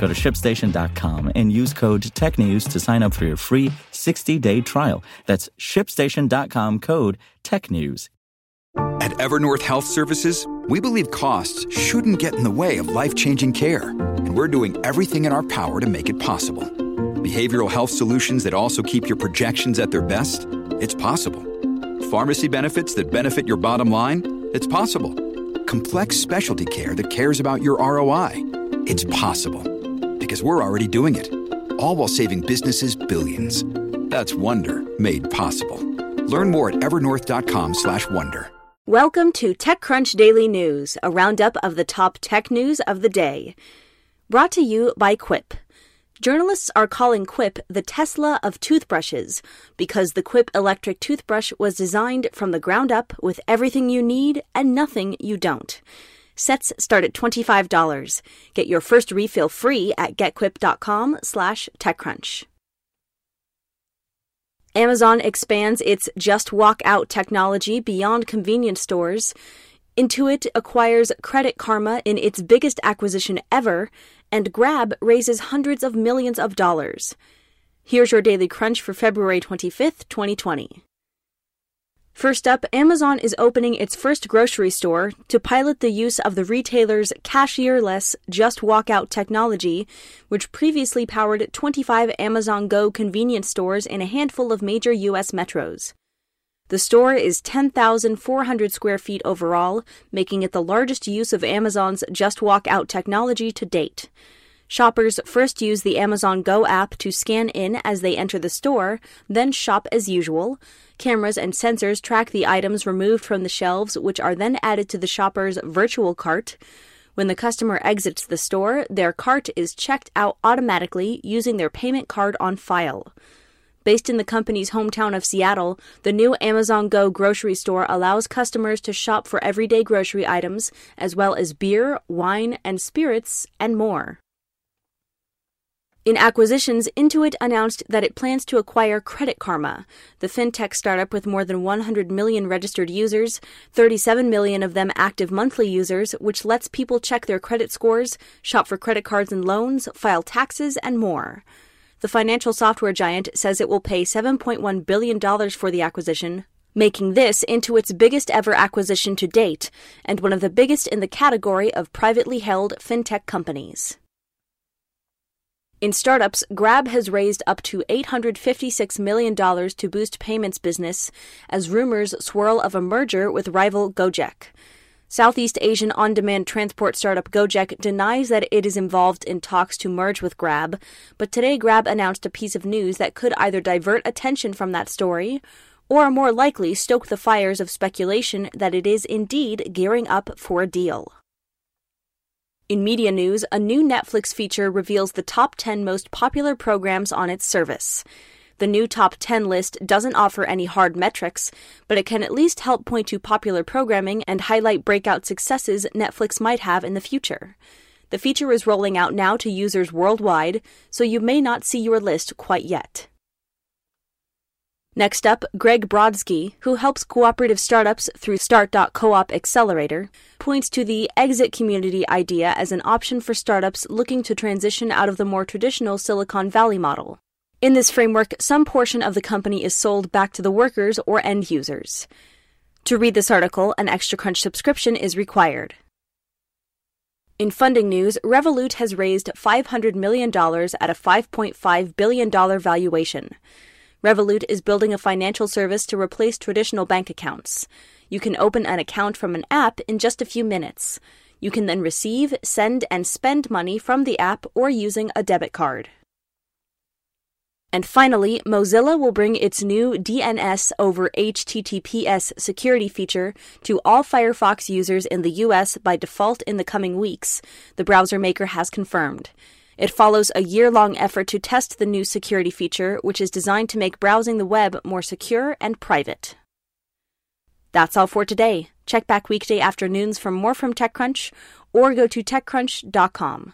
Go to shipstation.com and use code TechNews to sign up for your free 60 day trial. That's shipstation.com code TechNews. At Evernorth Health Services, we believe costs shouldn't get in the way of life changing care, and we're doing everything in our power to make it possible. Behavioral health solutions that also keep your projections at their best? It's possible. Pharmacy benefits that benefit your bottom line? It's possible. Complex specialty care that cares about your ROI? It's possible. Because we're already doing it. All while saving businesses billions. That's Wonder made possible. Learn more at evernorth.com/wonder. Welcome to TechCrunch Daily News, a roundup of the top tech news of the day. Brought to you by Quip. Journalists are calling Quip the Tesla of toothbrushes because the Quip electric toothbrush was designed from the ground up with everything you need and nothing you don't. Sets start at $25. Get your first refill free at getquip.com slash techcrunch. Amazon expands its Just Walk Out technology beyond convenience stores. Intuit acquires Credit Karma in its biggest acquisition ever, and Grab raises hundreds of millions of dollars. Here's your daily crunch for February 25th, 2020. First up, Amazon is opening its first grocery store to pilot the use of the retailer's cashierless Just Walk Out technology, which previously powered 25 Amazon Go convenience stores in a handful of major U.S. metros. The store is 10,400 square feet overall, making it the largest use of Amazon's Just Walk Out technology to date. Shoppers first use the Amazon Go app to scan in as they enter the store, then shop as usual. Cameras and sensors track the items removed from the shelves, which are then added to the shopper's virtual cart. When the customer exits the store, their cart is checked out automatically using their payment card on file. Based in the company's hometown of Seattle, the new Amazon Go grocery store allows customers to shop for everyday grocery items, as well as beer, wine, and spirits, and more. In acquisitions, Intuit announced that it plans to acquire Credit Karma, the fintech startup with more than 100 million registered users, 37 million of them active monthly users, which lets people check their credit scores, shop for credit cards and loans, file taxes, and more. The financial software giant says it will pay $7.1 billion for the acquisition, making this into its biggest ever acquisition to date and one of the biggest in the category of privately held fintech companies. In startups, Grab has raised up to $856 million to boost payments business as rumors swirl of a merger with rival Gojek. Southeast Asian on demand transport startup Gojek denies that it is involved in talks to merge with Grab, but today Grab announced a piece of news that could either divert attention from that story or more likely stoke the fires of speculation that it is indeed gearing up for a deal. In media news, a new Netflix feature reveals the top 10 most popular programs on its service. The new top 10 list doesn't offer any hard metrics, but it can at least help point to popular programming and highlight breakout successes Netflix might have in the future. The feature is rolling out now to users worldwide, so you may not see your list quite yet. Next up, Greg Brodsky, who helps cooperative startups through Start.coop Accelerator, points to the exit community idea as an option for startups looking to transition out of the more traditional Silicon Valley model. In this framework, some portion of the company is sold back to the workers or end users. To read this article, an Extra Crunch subscription is required. In funding news, Revolut has raised $500 million at a $5.5 billion valuation. Revolut is building a financial service to replace traditional bank accounts. You can open an account from an app in just a few minutes. You can then receive, send, and spend money from the app or using a debit card. And finally, Mozilla will bring its new DNS over HTTPS security feature to all Firefox users in the US by default in the coming weeks, the browser maker has confirmed. It follows a year long effort to test the new security feature, which is designed to make browsing the web more secure and private. That's all for today. Check back weekday afternoons for more from TechCrunch or go to TechCrunch.com.